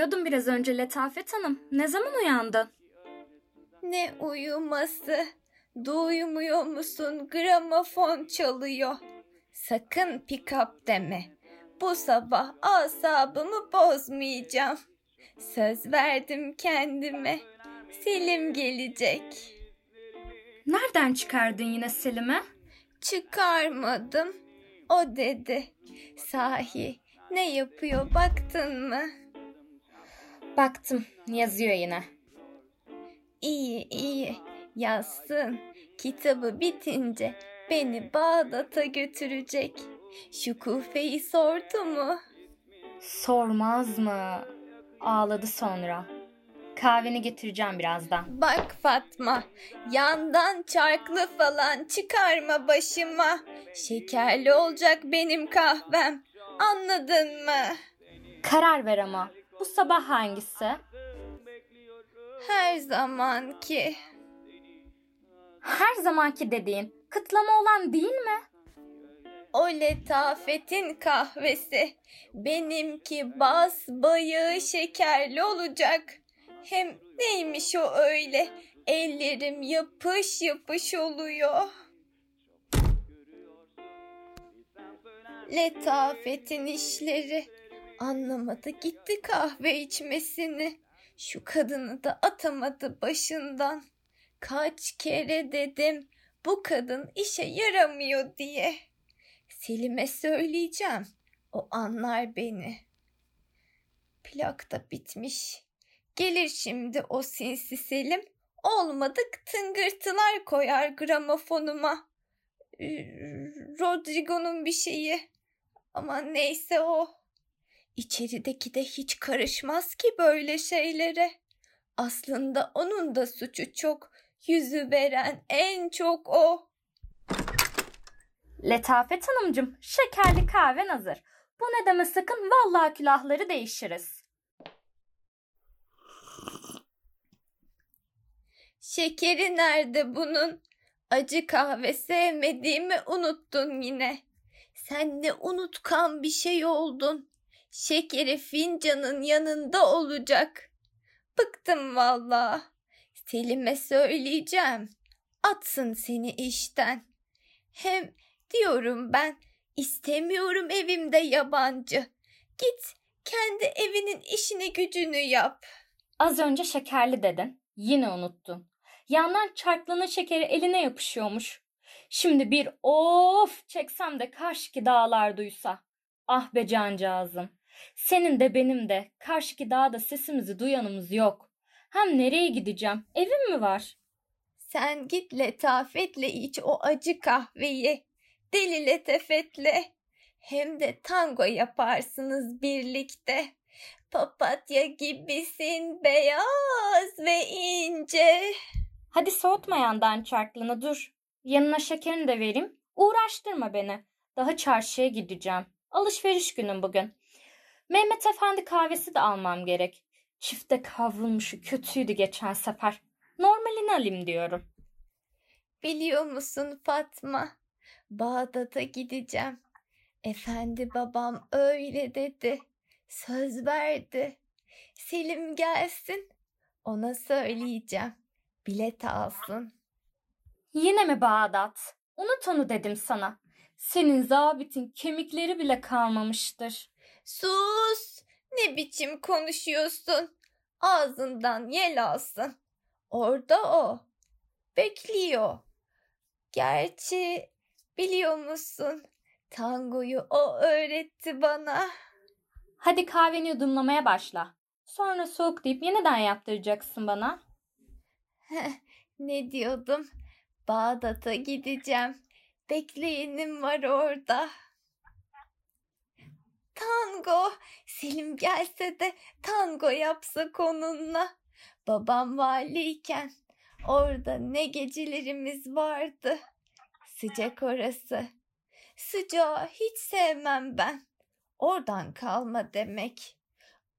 Uyuyordum biraz önce Letafet Hanım. Ne zaman uyandın? Ne uyuması? Duymuyor musun? Gramofon çalıyor. Sakın pick up deme. Bu sabah asabımı bozmayacağım. Söz verdim kendime. Selim gelecek. Nereden çıkardın yine Selim'i? Çıkarmadım. O dedi. Sahi ne yapıyor baktın mı? Baktım yazıyor yine. İyi iyi yazsın. Kitabı bitince beni Bağdat'a götürecek. Şu kufeyi sordu mu? Sormaz mı? Ağladı sonra. Kahveni getireceğim birazdan. Bak Fatma, yandan çarklı falan çıkarma başıma. Şekerli olacak benim kahvem. Anladın mı? Karar ver ama. Bu sabah hangisi? Her zamanki. Her zamanki dediğin kıtlama olan değil mi? O letafetin kahvesi. Benimki bas bayağı şekerli olacak. Hem neymiş o öyle? Ellerim yapış yapış oluyor. Letafetin işleri. Anlamadı gitti kahve içmesini. Şu kadını da atamadı başından. Kaç kere dedim bu kadın işe yaramıyor diye. Selim'e söyleyeceğim. O anlar beni. Plak da bitmiş. Gelir şimdi o sinsi Selim. Olmadık tıngırtılar koyar gramofonuma. Rodrigo'nun bir şeyi. Ama neyse o. İçerideki de hiç karışmaz ki böyle şeylere. Aslında onun da suçu çok. Yüzü veren en çok o. Letafet Hanımcığım, şekerli kahven hazır. Bu ne deme sakın, vallahi külahları değişiriz. Şekeri nerede bunun? Acı kahve sevmediğimi unuttun yine. Sen ne unutkan bir şey oldun. Şekeri fincanın yanında olacak. Bıktım valla. Selim'e söyleyeceğim. Atsın seni işten. Hem diyorum ben istemiyorum evimde yabancı. Git kendi evinin işini gücünü yap. Az önce şekerli dedin, yine unuttun. Yandan çarklının şekeri eline yapışıyormuş. Şimdi bir of çeksem de karşıki dağlar duysa. Ah be cancağızım. Senin de benim de karşıki dağda sesimizi duyanımız yok. Hem nereye gideceğim? Evim mi var? Sen git letafetle iç o acı kahveyi. Deli letafetle. Hem de tango yaparsınız birlikte. Papatya gibisin beyaz ve ince. Hadi soğutma yandan çarklını dur. Yanına şekerini de vereyim. Uğraştırma beni. Daha çarşıya gideceğim. Alışveriş günüm bugün. Mehmet Efendi kahvesi de almam gerek. Çifte kavrulmuşu kötüydü geçen sefer. Normalini alayım diyorum. Biliyor musun Fatma? Bağdat'a gideceğim. Efendi babam öyle dedi. Söz verdi. Selim gelsin. Ona söyleyeceğim. Bilet alsın. Yine mi Bağdat? Unut onu dedim sana. Senin zabitin kemikleri bile kalmamıştır. Sus! Ne biçim konuşuyorsun? Ağzından yel alsın. Orada o. Bekliyor. Gerçi biliyor musun? Tangoyu o öğretti bana. Hadi kahveni yudumlamaya başla. Sonra soğuk deyip yeniden yaptıracaksın bana. ne diyordum? Bağdat'a gideceğim. Bekleyenim var orada. Tango. Selim gelse de tango yapsak onunla. Babam valiyken orada ne gecelerimiz vardı. Sıcak orası. Sıcağı hiç sevmem ben. Oradan kalma demek.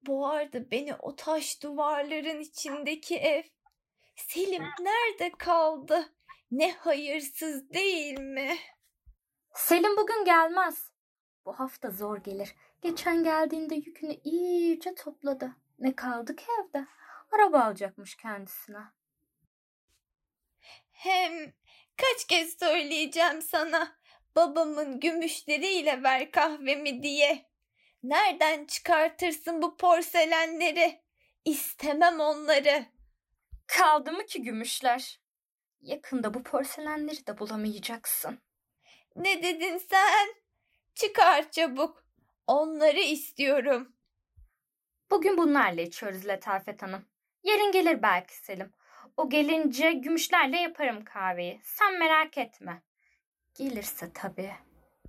Boğardı beni o taş duvarların içindeki ev. Selim nerede kaldı? Ne hayırsız değil mi? Selim bugün gelmez. Bu hafta zor gelir. Geçen geldiğinde yükünü iyice topladı. Ne kaldı ki evde? Araba alacakmış kendisine. Hem kaç kez söyleyeceğim sana babamın gümüşleriyle ver kahvemi diye. Nereden çıkartırsın bu porselenleri? İstemem onları. Kaldı mı ki gümüşler? Yakında bu porselenleri de bulamayacaksın. Ne dedin sen? Çıkar çabuk. Onları istiyorum. Bugün bunlarla içiyoruz Letafet Hanım. Yarın gelir belki Selim. O gelince gümüşlerle yaparım kahveyi. Sen merak etme. Gelirse tabii.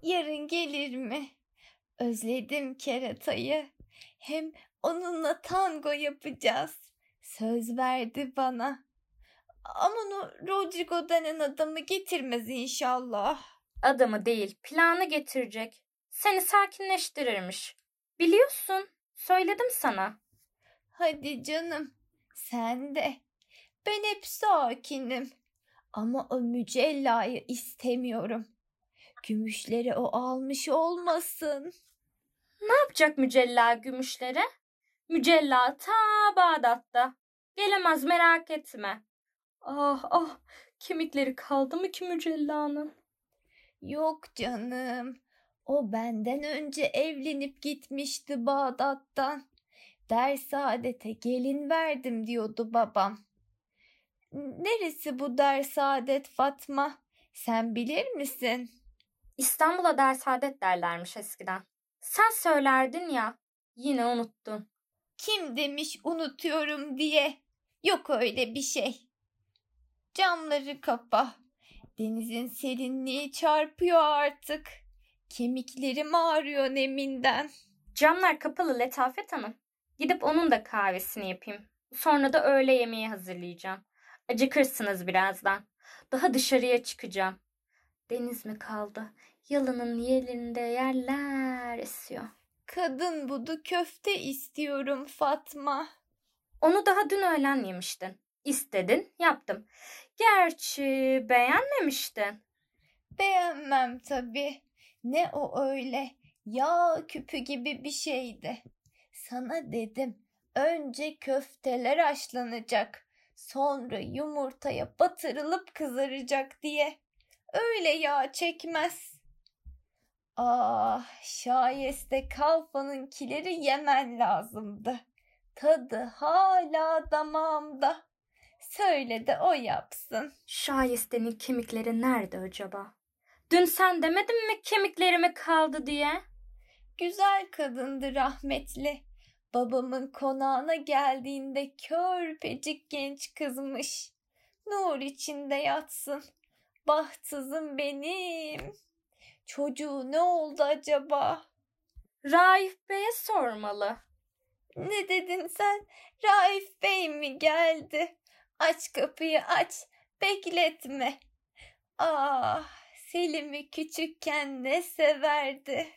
Yarın gelir mi? Özledim keratayı. Hem onunla tango yapacağız. Söz verdi bana. Ama onu Rodrigo denen adamı getirmez inşallah. Adamı değil, planı getirecek. Seni sakinleştirirmiş. Biliyorsun, söyledim sana. Hadi canım, sen de. Ben hep sakinim. Ama o mücellayı istemiyorum. Gümüşleri o almış olmasın. Ne yapacak mücella gümüşleri? Mücella ta Bağdat'ta. Gelemez merak etme. Ah ah kemikleri kaldı mı ki mücellanın? Yok canım. O benden önce evlenip gitmişti Bağdat'tan. Dersaadet'e gelin verdim diyordu babam. Neresi bu Dersaadet Fatma? Sen bilir misin? İstanbul'a Dersaadet derlermiş eskiden. Sen söylerdin ya, yine unuttun. Kim demiş unutuyorum diye? Yok öyle bir şey. Camları kapa. Denizin serinliği çarpıyor artık. Kemiklerim ağrıyor neminden. Camlar kapalı Letafet Hanım. Gidip onun da kahvesini yapayım. Sonra da öğle yemeği hazırlayacağım. Acıkırsınız birazdan. Daha dışarıya çıkacağım. Deniz mi kaldı? Yalının yerinde yerler esiyor. Kadın budu köfte istiyorum Fatma. Onu daha dün öğlen yemiştin. İstedin, yaptım. Gerçi beğenmemiştin. Beğenmem tabii. Ne o öyle? Yağ küpü gibi bir şeydi. Sana dedim. Önce köfteler haşlanacak. Sonra yumurtaya batırılıp kızaracak diye. Öyle yağ çekmez. Ah, şayeste kalfanınkileri yemen lazımdı. Tadı hala damağımda. Söyle de o yapsın. Şayeste'nin kemikleri nerede acaba? Dün sen demedin mi kemiklerimi kaldı diye? Güzel kadındı rahmetli. Babamın konağına geldiğinde körpecik genç kızmış. Nur içinde yatsın. Bahtsızım benim. Çocuğu ne oldu acaba? Raif Bey'e sormalı. Ne dedin sen? Raif Bey mi geldi? Aç kapıyı aç. Bekletme. Ah Selim'i küçükken ne severdi.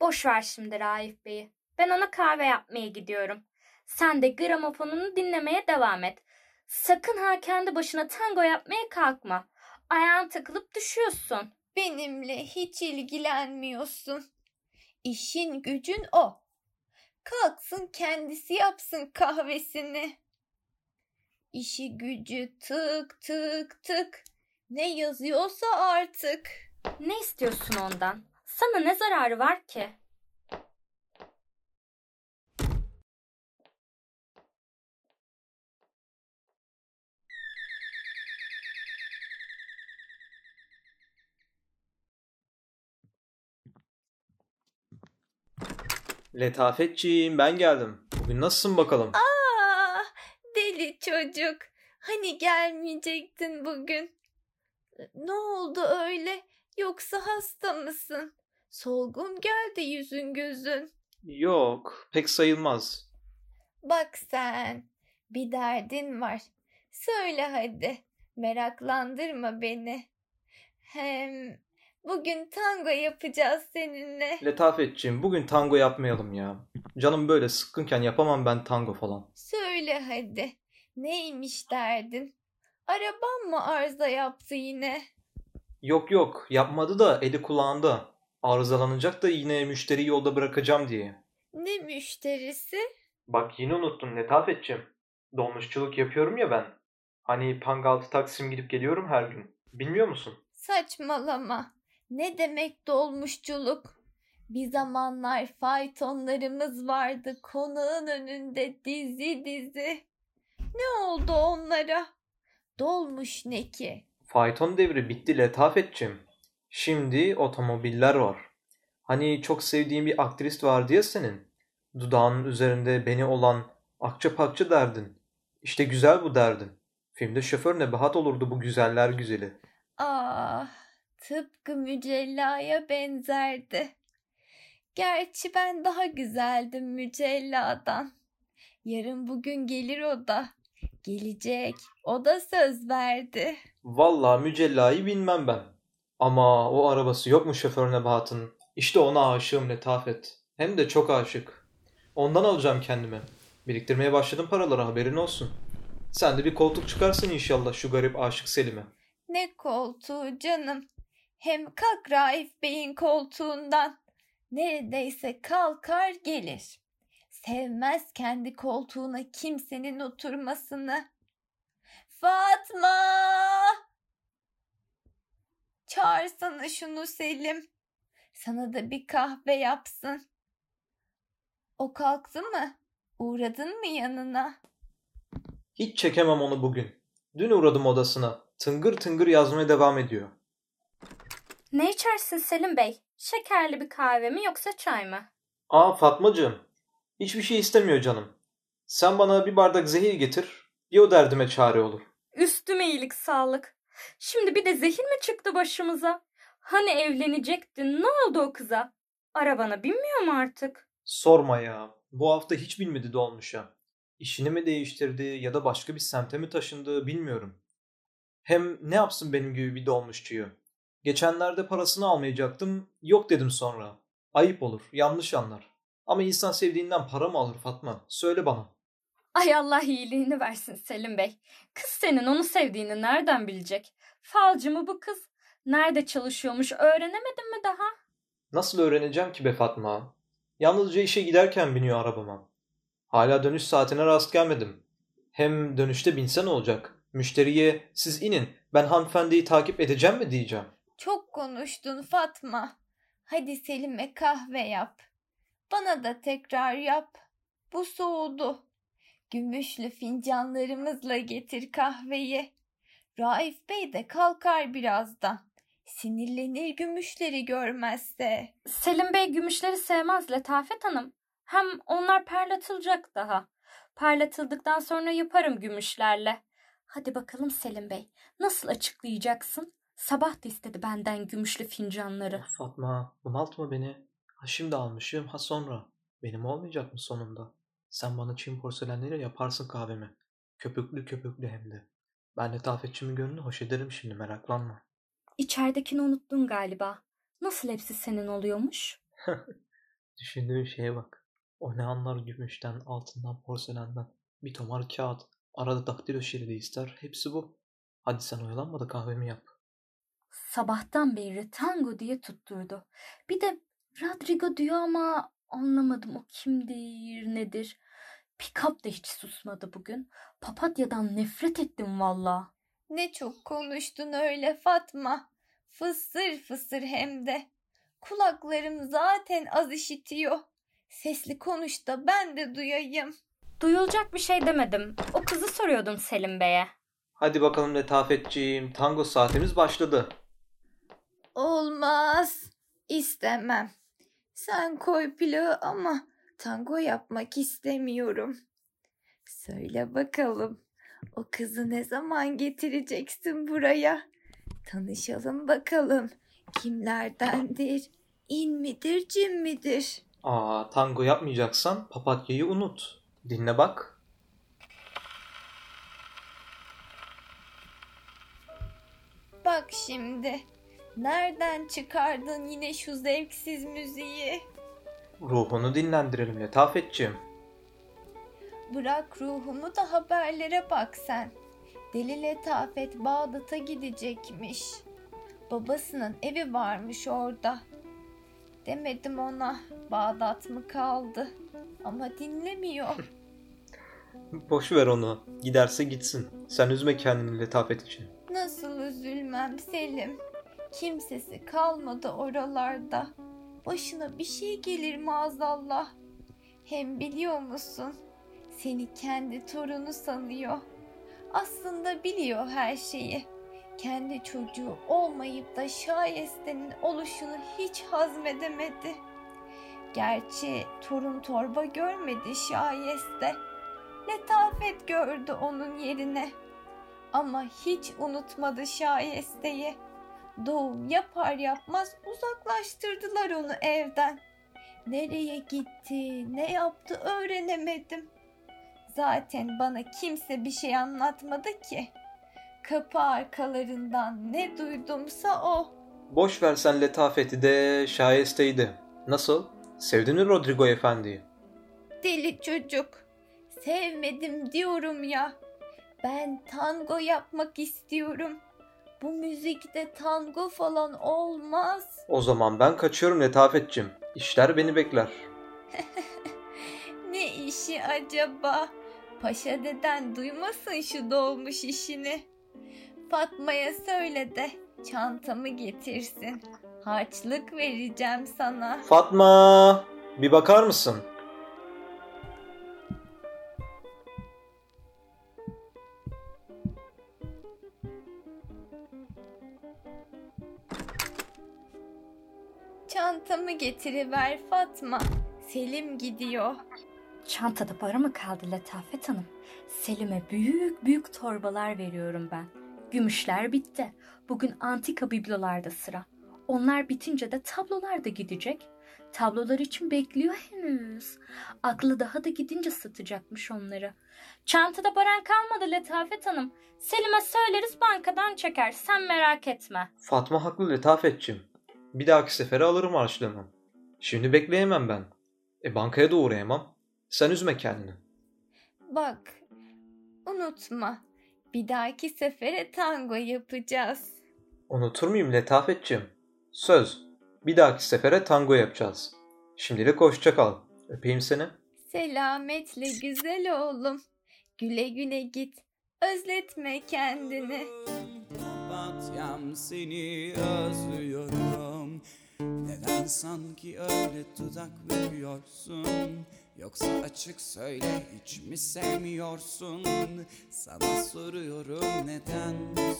Boş ver şimdi Raif Bey'i. Ben ona kahve yapmaya gidiyorum. Sen de gramofonunu dinlemeye devam et. Sakın ha kendi başına tango yapmaya kalkma. Ayağın takılıp düşüyorsun. Benimle hiç ilgilenmiyorsun. İşin gücün o. Kalksın kendisi yapsın kahvesini. İşi gücü tık tık tık. Ne yazıyorsa artık. Ne istiyorsun ondan? Sana ne zararı var ki? Letafetciğim ben geldim. Bugün nasılsın bakalım? Aa, deli çocuk. Hani gelmeyecektin bugün? Ne oldu öyle? Yoksa hasta mısın? Solgun geldi yüzün gözün. Yok, pek sayılmaz. Bak sen, bir derdin var. Söyle hadi, meraklandırma beni. Hem bugün tango yapacağız seninle. Letafetciğim bugün tango yapmayalım ya. Canım böyle sıkkınken yapamam ben tango falan. Söyle hadi, neymiş derdin? Araban mı arıza yaptı yine? Yok yok yapmadı da eli kulağında. Arızalanacak da yine müşteriyi yolda bırakacağım diye. Ne müşterisi? Bak yine unuttun Letafetçim. Dolmuşçuluk yapıyorum ya ben. Hani Pangaltı Taksim gidip geliyorum her gün. Bilmiyor musun? Saçmalama. Ne demek dolmuşçuluk? Bir zamanlar faytonlarımız vardı konağın önünde dizi dizi. Ne oldu onlara? Dolmuş ne ki? Fayton devri bitti Letafetçim. Şimdi otomobiller var. Hani çok sevdiğin bir aktrist vardı ya senin. Dudağının üzerinde beni olan akça pakça derdin. İşte güzel bu derdin. Filmde şoför Nebahat olurdu bu güzeller güzeli. Ah, tıpkı Mücella'ya benzerdi. Gerçi ben daha güzeldim Mücella'dan. Yarın bugün gelir o da. Gelecek. O da söz verdi. Vallahi Mücella'yı bilmem ben. Ama o arabası yok mu şoför Nebahat'ın? İşte ona aşığım Letafet. Hem de çok aşık. Ondan alacağım kendime. Biriktirmeye başladım paraları haberin olsun. Sen de bir koltuk çıkarsın inşallah şu garip aşık Selim'e. Ne koltuğu canım. Hem kalk Raif Bey'in koltuğundan. Neredeyse kalkar gelir. Sevmez kendi koltuğuna kimsenin oturmasını. Fatma! Çağırsana şunu Selim. Sana da bir kahve yapsın. O kalktı mı? Uğradın mı yanına? Hiç çekemem onu bugün. Dün uğradım odasına. Tıngır tıngır yazmaya devam ediyor. Ne içersin Selim Bey? Şekerli bir kahve mi yoksa çay mı? Aa Fatmacığım. Hiçbir şey istemiyor canım. Sen bana bir bardak zehir getir. Bir o derdime çare olur. Üstüme iyilik sağlık. Şimdi bir de zehir mi çıktı başımıza? Hani evlenecektin ne oldu o kıza? Arabana binmiyor mu artık? Sorma ya. Bu hafta hiç bilmedi dolmuşa. İşini mi değiştirdi ya da başka bir semte mi taşındı bilmiyorum. Hem ne yapsın benim gibi bir dolmuşçuyu? Geçenlerde parasını almayacaktım. Yok dedim sonra. Ayıp olur. Yanlış anlar. Ama insan sevdiğinden para mı alır Fatma? Söyle bana. Ay Allah iyiliğini versin Selim Bey. Kız senin onu sevdiğini nereden bilecek? Falcı mı bu kız? Nerede çalışıyormuş öğrenemedin mi daha? Nasıl öğreneceğim ki be Fatma? Yalnızca işe giderken biniyor arabama. Hala dönüş saatine rast gelmedim. Hem dönüşte binse ne olacak? Müşteriye siz inin ben hanımefendiyi takip edeceğim mi diyeceğim. Çok konuştun Fatma. Hadi Selim'e kahve yap. Bana da tekrar yap. Bu soğudu. Gümüşlü fincanlarımızla getir kahveyi. Raif Bey de kalkar birazdan. Sinirlenir gümüşleri görmezse. Selim Bey gümüşleri sevmez Letafet Hanım. Hem onlar parlatılacak daha. Parlatıldıktan sonra yaparım gümüşlerle. Hadi bakalım Selim Bey. Nasıl açıklayacaksın? Sabah da istedi benden gümüşlü fincanları. Of Fatma bunaltma beni. Ha şimdi almışım ha sonra. Benim olmayacak mı sonunda? Sen bana Çin porselenleri yaparsın kahvemi. Köpüklü köpüklü hem de. Ben letafetçimin gönlünü hoş ederim şimdi meraklanma. İçeridekini unuttun galiba. Nasıl hepsi senin oluyormuş? Düşündüğün şeye bak. O ne anlar gümüşten, altından, porselenden. Bir tomar kağıt. Arada daktilo şeridi ister. Hepsi bu. Hadi sen oyalanma da kahvemi yap. Sabahtan beri tango diye tutturdu. Bir de Rodrigo diyor ama anlamadım o kimdir, nedir. Pikap da hiç susmadı bugün. Papatyadan nefret ettim valla. Ne çok konuştun öyle Fatma. Fısır fısır hem de. Kulaklarım zaten az işitiyor. Sesli konuş da ben de duyayım. Duyulacak bir şey demedim. O kızı soruyordum Selim Bey'e. Hadi bakalım letafetçiğim. Tango saatimiz başladı. Olmaz. İstemem. Sen koy pilavı ama tango yapmak istemiyorum. Söyle bakalım. O kızı ne zaman getireceksin buraya? Tanışalım bakalım. Kimlerdendir? İn midir, cin midir? Aa, tango yapmayacaksan papatyayı unut. Dinle bak. Bak şimdi. Nereden çıkardın yine şu zevksiz müziği? Ruhunu dinlendirelim letafetçiğim. Bırak ruhumu da haberlere bak sen. Deli Letafet Bağdat'a gidecekmiş. Babasının evi varmış orada. Demedim ona Bağdat mı kaldı? Ama dinlemiyor. Boş ver onu. Giderse gitsin. Sen üzme kendini letafet için. Nasıl üzülmem Selim. Kimsesi kalmadı oralarda. Başına bir şey gelir maazallah. Hem biliyor musun? Seni kendi torunu sanıyor. Aslında biliyor her şeyi. Kendi çocuğu olmayıp da şayestenin oluşunu hiç hazmedemedi. Gerçi torun torba görmedi şayeste. Letafet gördü onun yerine. Ama hiç unutmadı şayesteyi. Doğum yapar yapmaz uzaklaştırdılar onu evden. Nereye gitti, ne yaptı öğrenemedim. Zaten bana kimse bir şey anlatmadı ki. Kapı arkalarından ne duydumsa o. Boş ver sen letafeti de şayesteyi de. Nasıl? Sevdin mi Rodrigo efendiyi? Deli çocuk. Sevmedim diyorum ya. Ben tango yapmak istiyorum. Bu müzikte tango falan olmaz. O zaman ben kaçıyorum letafetçim. İşler beni bekler. Ne işi acaba? Paşa deden duymasın şu dolmuş işini. Fatma'ya söyle de çantamı getirsin. Harçlık vereceğim sana. Fatma! Bir bakar mısın? Çantamı getiriver Fatma. Selim gidiyor. Çantada para mı kaldı Letafet Hanım? Selim'e büyük büyük torbalar veriyorum ben. Gümüşler bitti. Bugün antika biblolarda sıra. Onlar bitince de tablolar da gidecek. Tablolar için bekliyor henüz. Aklı daha da gidince satacakmış onları. Çantada paran kalmadı Letafet Hanım. Selim'e söyleriz bankadan çeker. Sen merak etme. Fatma haklı letafetçim. Bir dahaki sefere alırım harçlığımı. Şimdi bekleyemem ben. E bankaya da uğrayamam. Sen üzme kendini. Bak, unutma. Bir dahaki sefere tango yapacağız. Unutur muyum letafetçim? Söz. Bir dahaki sefere tango yapacağız. Şimdilik hoşça kal. Öpeyim seni. Selametle güzel oğlum. Güle güle git. Özletme kendini. Papatyam seni özlüyorum. Neden sanki öyle dudak veriyorsun? Yoksa açık söyle hiç mi sevmiyorsun? Sana soruyorum neden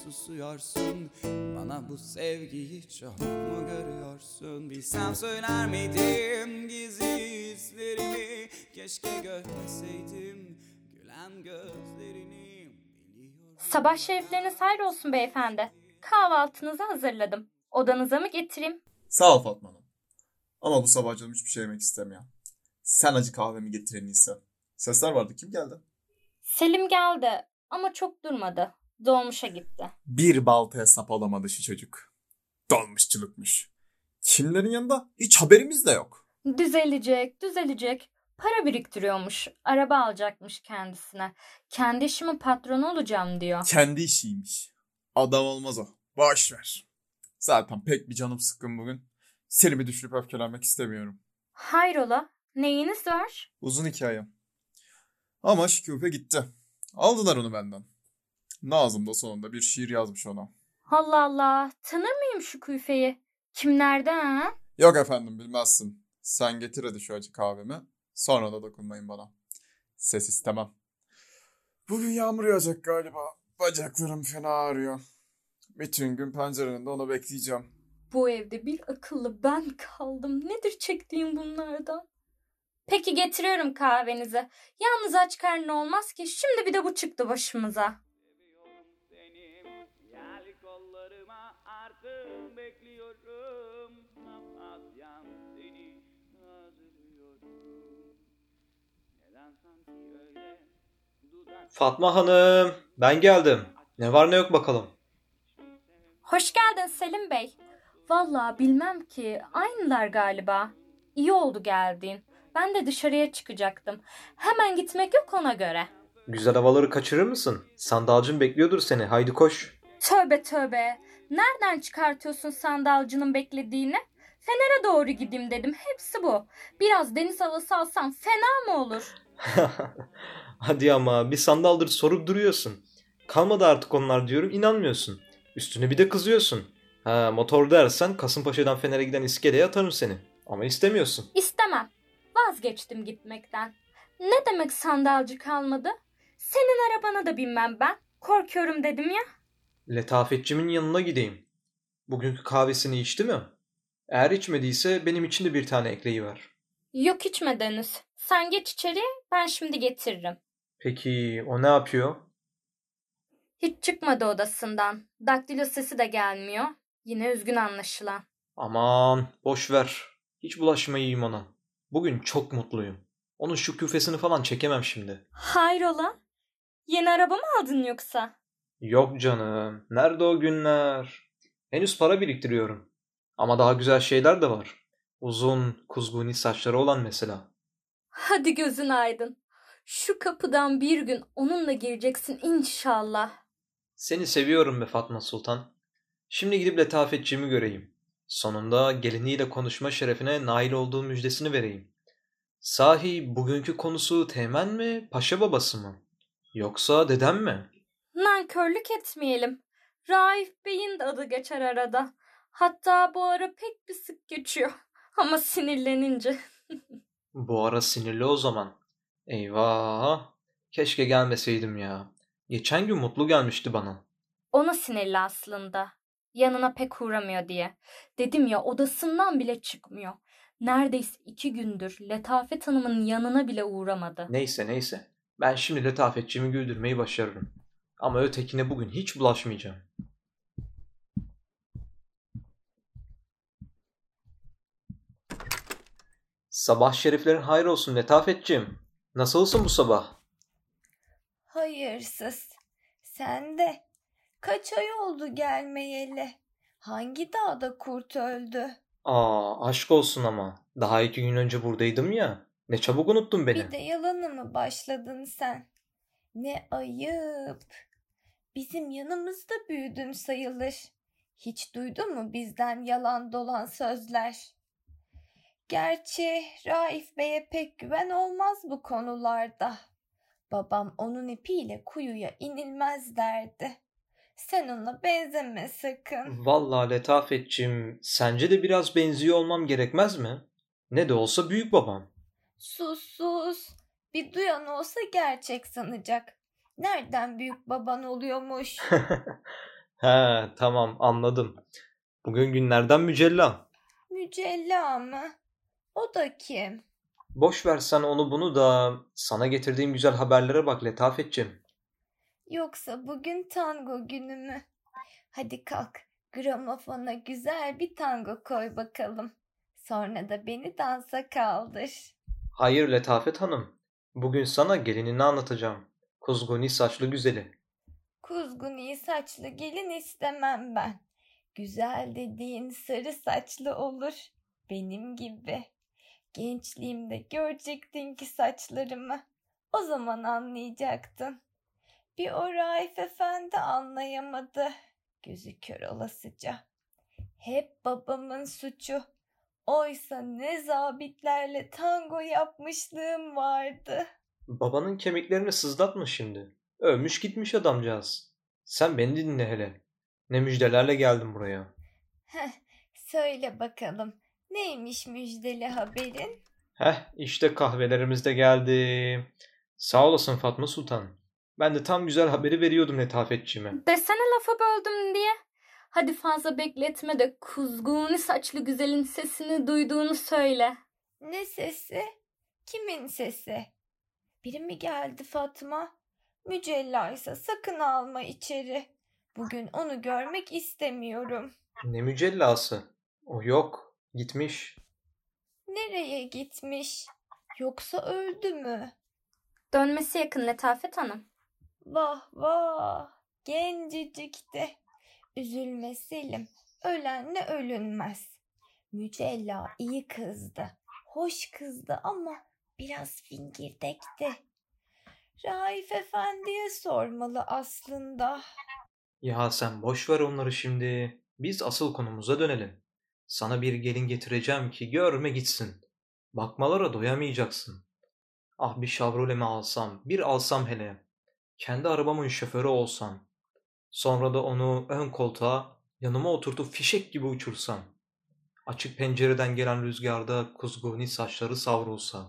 susuyorsun? Bana bu sevgiyi çok mu görüyorsun? Bilsem söyler miydim gizli hislerimi? Keşke görmeseydim gülen gözlerini Sabah şerifleriniz hayır olsun beyefendi. Kahvaltınızı hazırladım. Odanıza mı getireyim? Sağ ol Fatma Hanım. Ama bu sabah canım hiçbir şey yemek istemiyor. Sen acı kahvemi getir en iyisi. Sesler vardı. Kim geldi? Selim geldi ama çok durmadı. Dolmuşa gitti. Bir baltaya sap alamadı şu çocuk. Dolmuşçulukmuş. Kimlerin yanında? Hiç haberimiz de yok. Düzelecek, düzelecek. Para biriktiriyormuş. Araba alacakmış kendisine. Kendi işimin patronu olacağım diyor. Kendi işiymiş. Adam olmaz o. Boş ver. Zaten pek bir canım sıkkın bugün. Selim'i düşürüp öfkelenmek istemiyorum. Hayrola? Neyiniz var? Uzun hikaye. Ama Şüküfe gitti. Aldılar onu benden. Nazım da sonunda bir şiir yazmış ona. Allah Allah. Tanır mıyım şu kuyfeyi? Kimlerden? Yok efendim bilmezsin. Sen getir hadi şu acı kahvemi. Sonra da dokunmayın bana. Ses istemem. Bugün yağmur yağacak galiba. Bacaklarım fena ağrıyor. Bütün gün pencerenin de onu bekleyeceğim. Bu evde bir akıllı ben kaldım. Nedir çektiğim bunlardan? Peki getiriyorum kahvenizi. Yalnız aç karnı olmaz ki. Şimdi bir de bu çıktı başımıza. Fatma Hanım, ben geldim. Ne var ne yok bakalım. Hoş geldin Selim Bey. Vallahi bilmem ki. Aynılar galiba. İyi oldu geldiğin. Ben de dışarıya çıkacaktım. Hemen gitmek yok ona göre. Güzel havaları kaçırır mısın? Sandalcın bekliyordur seni. Haydi koş. Tövbe tövbe. Nereden çıkartıyorsun sandalcının beklediğini? Fener'e doğru gideyim dedim. Hepsi bu. Biraz deniz havası alsam fena mı olur? Hadi ama bir sandaldır sorup duruyorsun. Kalmadı artık onlar diyorum inanmıyorsun. Üstüne bir de kızıyorsun. Ha motor dersen Kasımpaşa'dan Fener'e giden iskeleye atarım seni. Ama istemiyorsun. İstemem. Vazgeçtim gitmekten. Ne demek sandalcı kalmadı? Senin arabana da binmem ben. Korkuyorum dedim ya. Letafetçimin yanına gideyim. Bugünkü kahvesini içti mi? Eğer içmediyse benim için de bir tane ekleyiver. Yok içme Deniz. Sen geç içeri ben şimdi getiririm. Peki o ne yapıyor? Hiç çıkmadı odasından. Daktilo sesi de gelmiyor. Yine üzgün anlaşılan. Aman boş ver. Hiç bulaşmayayım ona. Bugün çok mutluyum. Onun şu küfesini falan çekemem şimdi. Hayrola? Yeni araba mı aldın yoksa? Yok canım. Nerede o günler? Henüz para biriktiriyorum. Ama daha güzel şeyler de var. Uzun, kuzguni saçları olan mesela. Hadi gözün aydın. Şu kapıdan bir gün onunla gireceksin inşallah. Seni seviyorum be Fatma Sultan. Şimdi gidip letafetçimi göreyim. Sonunda geliniyle konuşma şerefine nail olduğu müjdesini vereyim. Sahi bugünkü konusu Teğmen mi, Paşa babası mı? Yoksa dedem mi? Nankörlük etmeyelim. Raif Bey'in de adı geçer arada. Hatta bu ara pek bir sık geçiyor. Ama sinirlenince. Bu ara sinirli o zaman. Eyvah! Keşke gelmeseydim ya. Geçen gün mutlu gelmişti bana. Ona sinirli aslında. Yanına pek uğramıyor diye. Dedim ya odasından bile çıkmıyor. Neredeyse iki gündür Letafet Hanım'ın yanına bile uğramadı. Neyse neyse. Ben şimdi letafetçimi güldürmeyi başarırım. Ama ötekine bugün hiç bulaşmayacağım. Sabah şeriflerin hayır olsun letafetçim. Nasılsın bu sabah? Hayırsız. Sen de. Kaç ay oldu gelmeyeli? Hangi dağda kurt öldü? Aa aşk olsun ama. Daha iki gün önce buradaydım ya. Ne çabuk unuttun beni. Bir de yalanı mı başladın sen? Ne ayıp. Bizim yanımızda büyüdün sayılır. Hiç duydun mu bizden yalan dolan sözler? Gerçi Raif Bey'e pek güven olmaz bu konularda. Babam onun ipiyle kuyuya inilmez derdi. Sen ona benzeme sakın. Vallahi letafetçim sence de biraz benziyor olmam gerekmez mi? Ne de olsa büyük babam. Sus sus. Bir duyan olsa gerçek sanacak. Nereden büyük baban oluyormuş? He tamam anladım. Bugün günlerden mücella. Mücella mı? O da kim? Boş ver sen onu bunu da sana getirdiğim güzel haberlere bak letafetçim. Yoksa bugün tango günü mü? Hadi kalk. Gramofona güzel bir tango koy bakalım. Sonra da beni dansa kaldır. Hayır Letafet Hanım. Bugün sana gelinini anlatacağım. Kuzguni saçlı güzeli. Kuzguni saçlı gelin istemem ben. Güzel dediğin sarı saçlı olur. Benim gibi. Gençliğimde görecektin ki saçlarımı. O zaman anlayacaktın. Bir o Raif Efendi anlayamadı. Gözü kör olasıca. Hep babamın suçu. Oysa ne zabitlerle tango yapmışlığım vardı. Babanın kemiklerini sızlatma şimdi. Ölmüş gitmiş adamcağız. Sen beni dinle hele. Ne müjdelerle geldim buraya. Heh, söyle bakalım. Neymiş müjdeli haberin? Heh işte kahvelerimiz de geldi. Sağ olasın Fatma Sultan. Ben de tam güzel haberi veriyordum Letafetçime. Desene lafı böldüm diye. Hadi fazla bekletme de kuzguni saçlı güzelin sesini duyduğunu söyle. Ne sesi? Kimin sesi? Biri mi geldi Fatma? Mücella ise sakın alma içeri. Bugün onu görmek istemiyorum. Ne mücellası? O yok. Gitmiş. Nereye gitmiş? Yoksa öldü mü? Dönmesi yakın Letafet Hanım. Vah vah. Gencecikti. Üzülme Selim. Ölenle ölünmez. Mücella iyi kızdı. Hoş kızdı ama biraz fingirdekti. Raif Efendi'ye sormalı aslında. Ya sen boş ver onları şimdi. Biz asıl konumuza dönelim. Sana bir gelin getireceğim ki görme gitsin. Bakmalara doyamayacaksın. Ah bir Chevrolet'mi alsam, bir alsam hele. Kendi arabamın şoförü olsam. Sonra da onu ön koltuğa yanıma oturtup fişek gibi uçursam. Açık pencereden gelen rüzgarda kuzguni saçları savrulsa.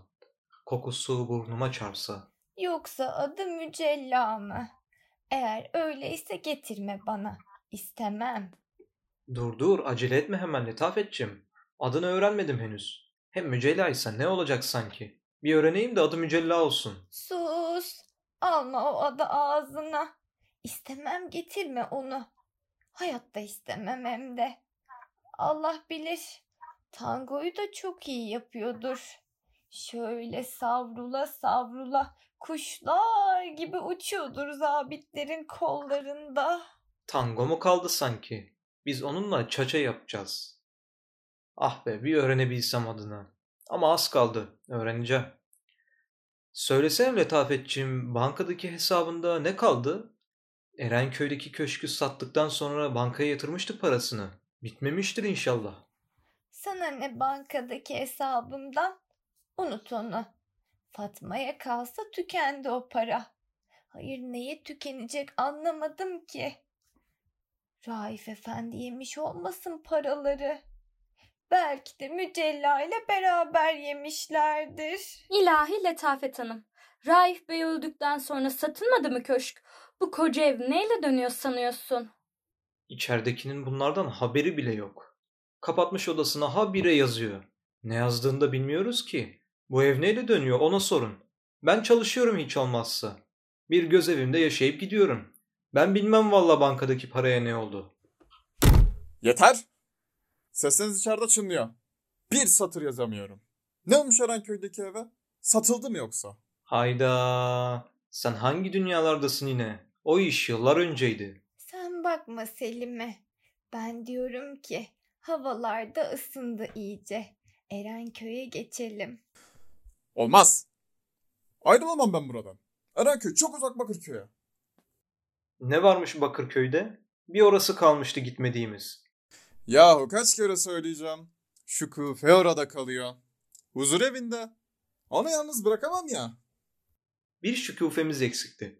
Kokusu burnuma çarpsa. Yoksa adı Mücella mı? Eğer öyleyse getirme bana. İstemem. Dur dur acele etme hemen Letafetçim. Adını öğrenmedim henüz. Hem Mücella'ysa ne olacak sanki? Bir öğreneyim de adı Mücella olsun. Sus. Alma o adı ağzına. İstemem getirme onu. Hayatta istemem hem de. Allah bilir. Tangoyu da çok iyi yapıyordur. Şöyle savrula savrula kuşlar gibi uçuyordur zabitlerin kollarında. Tango mu kaldı sanki? Biz onunla çaça yapacağız. Ah be bir öğrenebilsem adını. Ama az kaldı. Öğreneceğim. Söylesene Letafetçim bankadaki hesabında ne kaldı? Erenköy'deki köşkü sattıktan sonra bankaya yatırmıştık parasını. Bitmemiştir inşallah. Sana ne bankadaki hesabımdan? Unut onu. Fatma'ya kalsa tükendi o para. Hayır neye tükenecek anlamadım ki. Raif Efendi yemiş olmasın paraları. Belki de Mücella ile beraber yemişlerdir. İlahi Letafet Hanım. Raif Bey öldükten sonra satılmadı mı köşk? Bu koca ev neyle dönüyor sanıyorsun? İçeridekinin bunlardan haberi bile yok. Kapatmış odasına habire yazıyor. Ne yazdığını da bilmiyoruz ki. Bu ev neyle dönüyor ona sorun. Ben çalışıyorum hiç olmazsa. Bir göz evimde yaşayıp gidiyorum. Ben bilmem valla bankadaki paraya ne oldu. Yeter! Sesiniz içeride çınlıyor. Bir satır yazamıyorum. Ne olmuş Erenköy'deki eve? Satıldı mı yoksa? Hayda. Sen hangi dünyalardasın yine? O iş yıllar önceydi. Sen bakma Selim'e. Ben diyorum ki havalarda ısındı iyice. Erenköy'e geçelim. Olmaz. Ayrılamam ben buradan. Erenköy çok uzak Bakırköy'e. Ne varmış Bakırköy'de? Bir orası kalmıştı gitmediğimiz. Yahu kaç kere söyleyeceğim. Şu kıfe orada kalıyor. Huzur evinde. Onu yalnız bırakamam ya. Bir şükufemiz eksikti.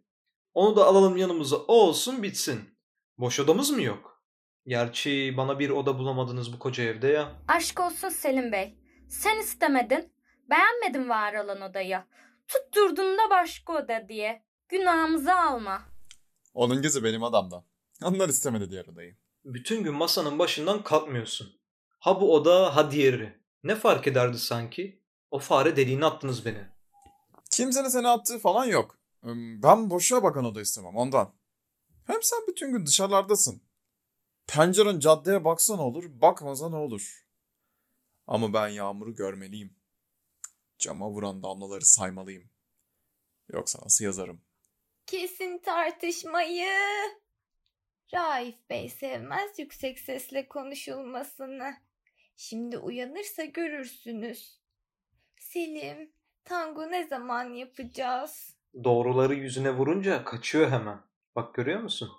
Onu da alalım yanımıza o olsun bitsin. Boş odamız mı yok? Gerçi bana bir oda bulamadınız bu koca evde ya. Aşk olsun Selim Bey. Sen istemedin. Beğenmedin var olan odayı. Tutturdun da başka oda diye. Günahımızı alma. Onun gözü benim adamda. Onlar istemedi diğer odayı. Bütün gün masanın başından kalkmıyorsun. Ha bu oda ha diğeri. Ne fark ederdi sanki? O fare deliğine attınız beni. Kimsenin seni attığı falan yok. Ben boşa bakan oda istemem ondan. Hem sen bütün gün dışarılardasın. Penceren caddeye baksa ne olur, bakmasa ne olur. Ama ben yağmuru görmeliyim. Cama vuran damlaları saymalıyım. Yoksa nasıl yazarım? Kesin tartışmayı. Raif Bey sevmez yüksek sesle konuşulmasını. Şimdi uyanırsa görürsünüz. Selim, tango ne zaman yapacağız? Doğruları yüzüne vurunca kaçıyor hemen. Bak görüyor musun?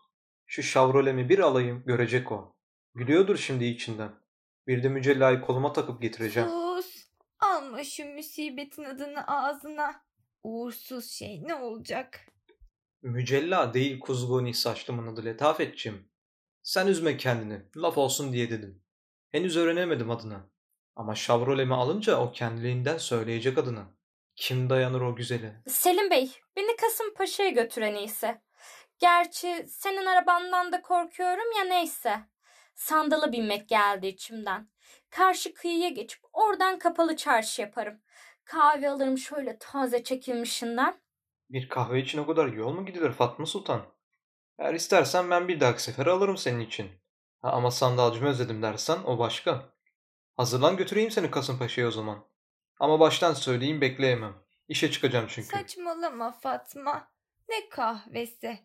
Şu şavrolemi bir alayım görecek o. Gülüyordur şimdi içinden. Bir de mücellayı koluma takıp getireceğim. Sus. Alma şu musibetin adını ağzına. Uğursuz şey ne olacak? Mücella değil kuzguni saçlımın adı Letafetçim. Sen üzme kendini. Laf olsun diye dedim. Henüz öğrenemedim adını. Ama şavrolemi alınca o kendiliğinden söyleyecek adını. Kim dayanır o güzeli? Selim Bey, beni Kasımpaşa'ya götüren iyisi. Gerçi senin arabandan da korkuyorum ya neyse. Sandala binmek geldi içimden. Karşı kıyıya geçip oradan kapalı çarşı yaparım. Kahve alırım şöyle taze çekilmişinden. Bir kahve için o kadar yol mu gidilir Fatma Sultan? Eğer istersen ben bir dahaki sefer alırım senin için. Ha, ama sandalcımı özledim dersen o başka. Hazırlan götüreyim seni Kasımpaşa'ya o zaman. Ama baştan söyleyeyim bekleyemem. İşe çıkacağım çünkü. Saçmalama Fatma. Ne kahvesi?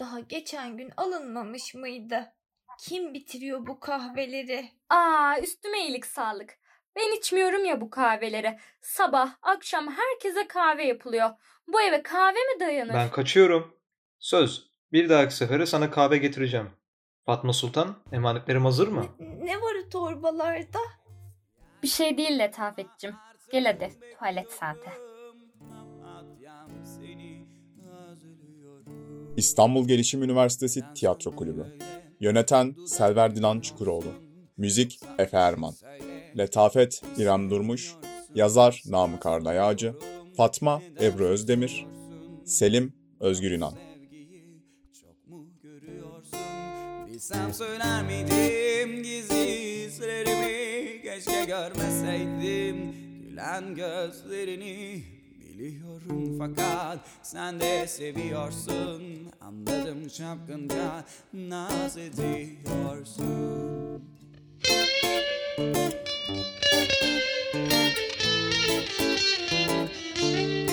Daha geçen gün alınmamış mıydı? Kim bitiriyor bu kahveleri? Aa üstüme iyilik sağlık. Ben içmiyorum ya bu kahveleri. Sabah, akşam herkese kahve yapılıyor. Bu eve kahve mi dayanır? Ben kaçıyorum. Söz. Bir dahaki sefere sana kahve getireceğim. Fatma Sultan, emanetlerim hazır mı? Ne var torbalarda? Bir şey değil Letafetçim. Gel hadi tuvalet saati. İstanbul Gelişim Üniversitesi Tiyatro Kulübü. Yöneten Selver Dilan Çukuroğlu. Müzik Efe Erman. Letafet İrem Durmuş. Yazar Namık Arda Yağcı. Fatma Ebru Özdemir. Selim Özgür İnan. Bilsem söyler miydim gizli sırrımı Keşke görmeseydim gülen gözlerini Biliyorum fakat sen de seviyorsun Anladım çapkınca naz ediyorsun Música